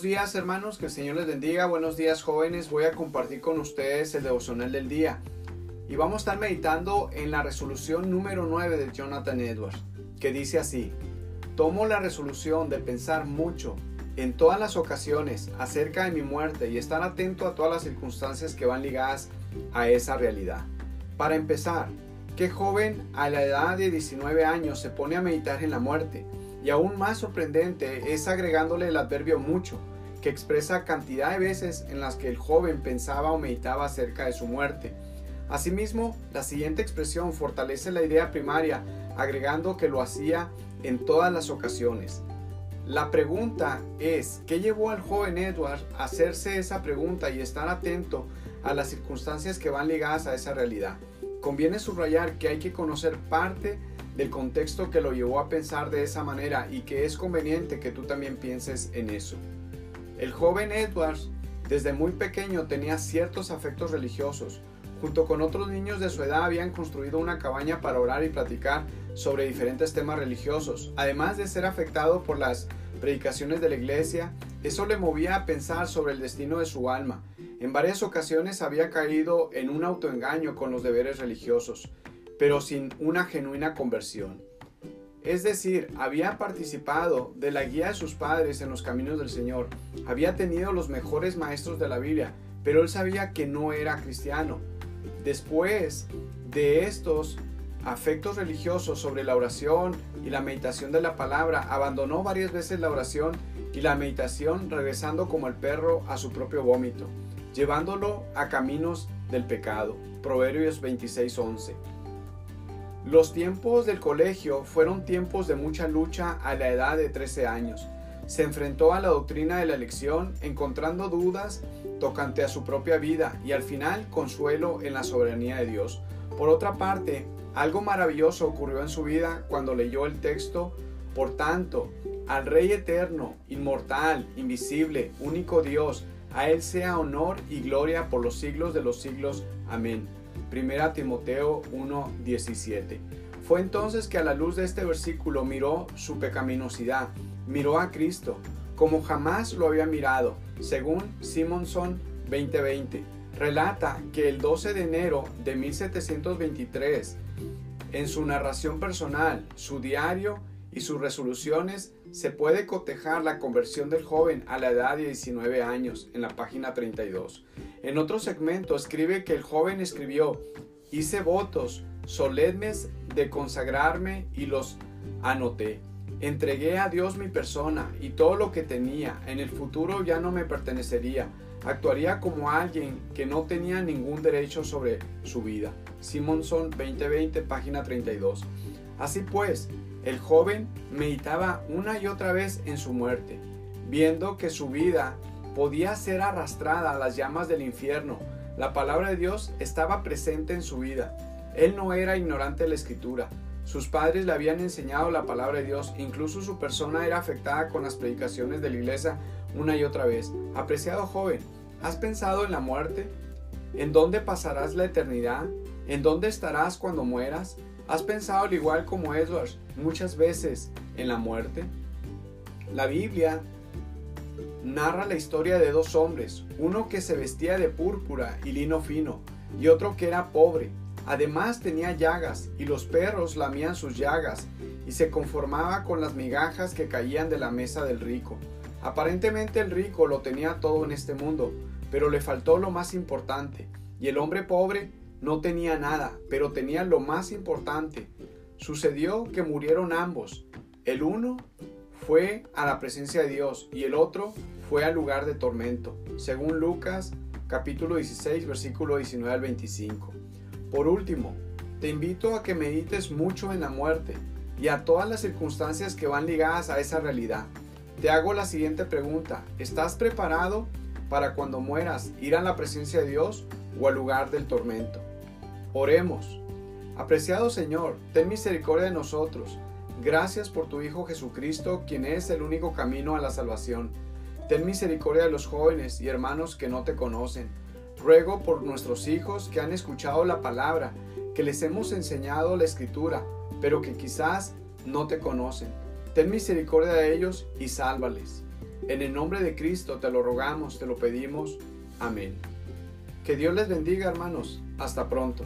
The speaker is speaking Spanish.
Buenos días hermanos, que el Señor les bendiga. Buenos días jóvenes. Voy a compartir con ustedes el devocional del día. Y vamos a estar meditando en la resolución número 9 de Jonathan Edwards, que dice así. Tomo la resolución de pensar mucho en todas las ocasiones acerca de mi muerte y estar atento a todas las circunstancias que van ligadas a esa realidad. Para empezar, ¿qué joven a la edad de 19 años se pone a meditar en la muerte? Y aún más sorprendente es agregándole el adverbio mucho, que expresa cantidad de veces en las que el joven pensaba o meditaba acerca de su muerte. Asimismo, la siguiente expresión fortalece la idea primaria, agregando que lo hacía en todas las ocasiones. La pregunta es, ¿qué llevó al joven Edward a hacerse esa pregunta y estar atento a las circunstancias que van ligadas a esa realidad? Conviene subrayar que hay que conocer parte del contexto que lo llevó a pensar de esa manera y que es conveniente que tú también pienses en eso. El joven Edwards desde muy pequeño tenía ciertos afectos religiosos. Junto con otros niños de su edad habían construido una cabaña para orar y platicar sobre diferentes temas religiosos. Además de ser afectado por las predicaciones de la iglesia, eso le movía a pensar sobre el destino de su alma. En varias ocasiones había caído en un autoengaño con los deberes religiosos pero sin una genuina conversión. Es decir, había participado de la guía de sus padres en los caminos del Señor, había tenido los mejores maestros de la Biblia, pero él sabía que no era cristiano. Después de estos afectos religiosos sobre la oración y la meditación de la palabra, abandonó varias veces la oración y la meditación regresando como el perro a su propio vómito, llevándolo a caminos del pecado. Proverbios 26:11. Los tiempos del colegio fueron tiempos de mucha lucha a la edad de 13 años. Se enfrentó a la doctrina de la elección, encontrando dudas tocante a su propia vida y al final consuelo en la soberanía de Dios. Por otra parte, algo maravilloso ocurrió en su vida cuando leyó el texto, por tanto, al Rey eterno, inmortal, invisible, único Dios, a Él sea honor y gloria por los siglos de los siglos. Amén. 1 Timoteo 1:17. Fue entonces que a la luz de este versículo miró su pecaminosidad, miró a Cristo, como jamás lo había mirado, según Simonson 2020. Relata que el 12 de enero de 1723, en su narración personal, su diario y sus resoluciones, se puede cotejar la conversión del joven a la edad de 19 años en la página 32. En otro segmento escribe que el joven escribió, hice votos solemnes de consagrarme y los anoté. Entregué a Dios mi persona y todo lo que tenía. En el futuro ya no me pertenecería. Actuaría como alguien que no tenía ningún derecho sobre su vida. Simonson 2020, página 32. Así pues, el joven meditaba una y otra vez en su muerte, viendo que su vida podía ser arrastrada a las llamas del infierno. La palabra de Dios estaba presente en su vida. Él no era ignorante de la escritura. Sus padres le habían enseñado la palabra de Dios. Incluso su persona era afectada con las predicaciones de la iglesia una y otra vez. Apreciado joven, ¿has pensado en la muerte? ¿En dónde pasarás la eternidad? ¿En dónde estarás cuando mueras? ¿Has pensado al igual como Edwards muchas veces en la muerte? La Biblia narra la historia de dos hombres, uno que se vestía de púrpura y lino fino, y otro que era pobre. Además tenía llagas, y los perros lamían sus llagas, y se conformaba con las migajas que caían de la mesa del rico. Aparentemente el rico lo tenía todo en este mundo, pero le faltó lo más importante, y el hombre pobre no tenía nada, pero tenía lo más importante. Sucedió que murieron ambos. El uno fue a la presencia de Dios y el otro fue al lugar de tormento, según Lucas capítulo 16 versículo 19 al 25. Por último, te invito a que medites mucho en la muerte y a todas las circunstancias que van ligadas a esa realidad. Te hago la siguiente pregunta, ¿estás preparado para cuando mueras ir a la presencia de Dios o al lugar del tormento? Oremos. Apreciado Señor, ten misericordia de nosotros. Gracias por tu Hijo Jesucristo, quien es el único camino a la salvación. Ten misericordia de los jóvenes y hermanos que no te conocen. Ruego por nuestros hijos que han escuchado la palabra, que les hemos enseñado la escritura, pero que quizás no te conocen. Ten misericordia de ellos y sálvales. En el nombre de Cristo te lo rogamos, te lo pedimos. Amén. Que Dios les bendiga hermanos. Hasta pronto.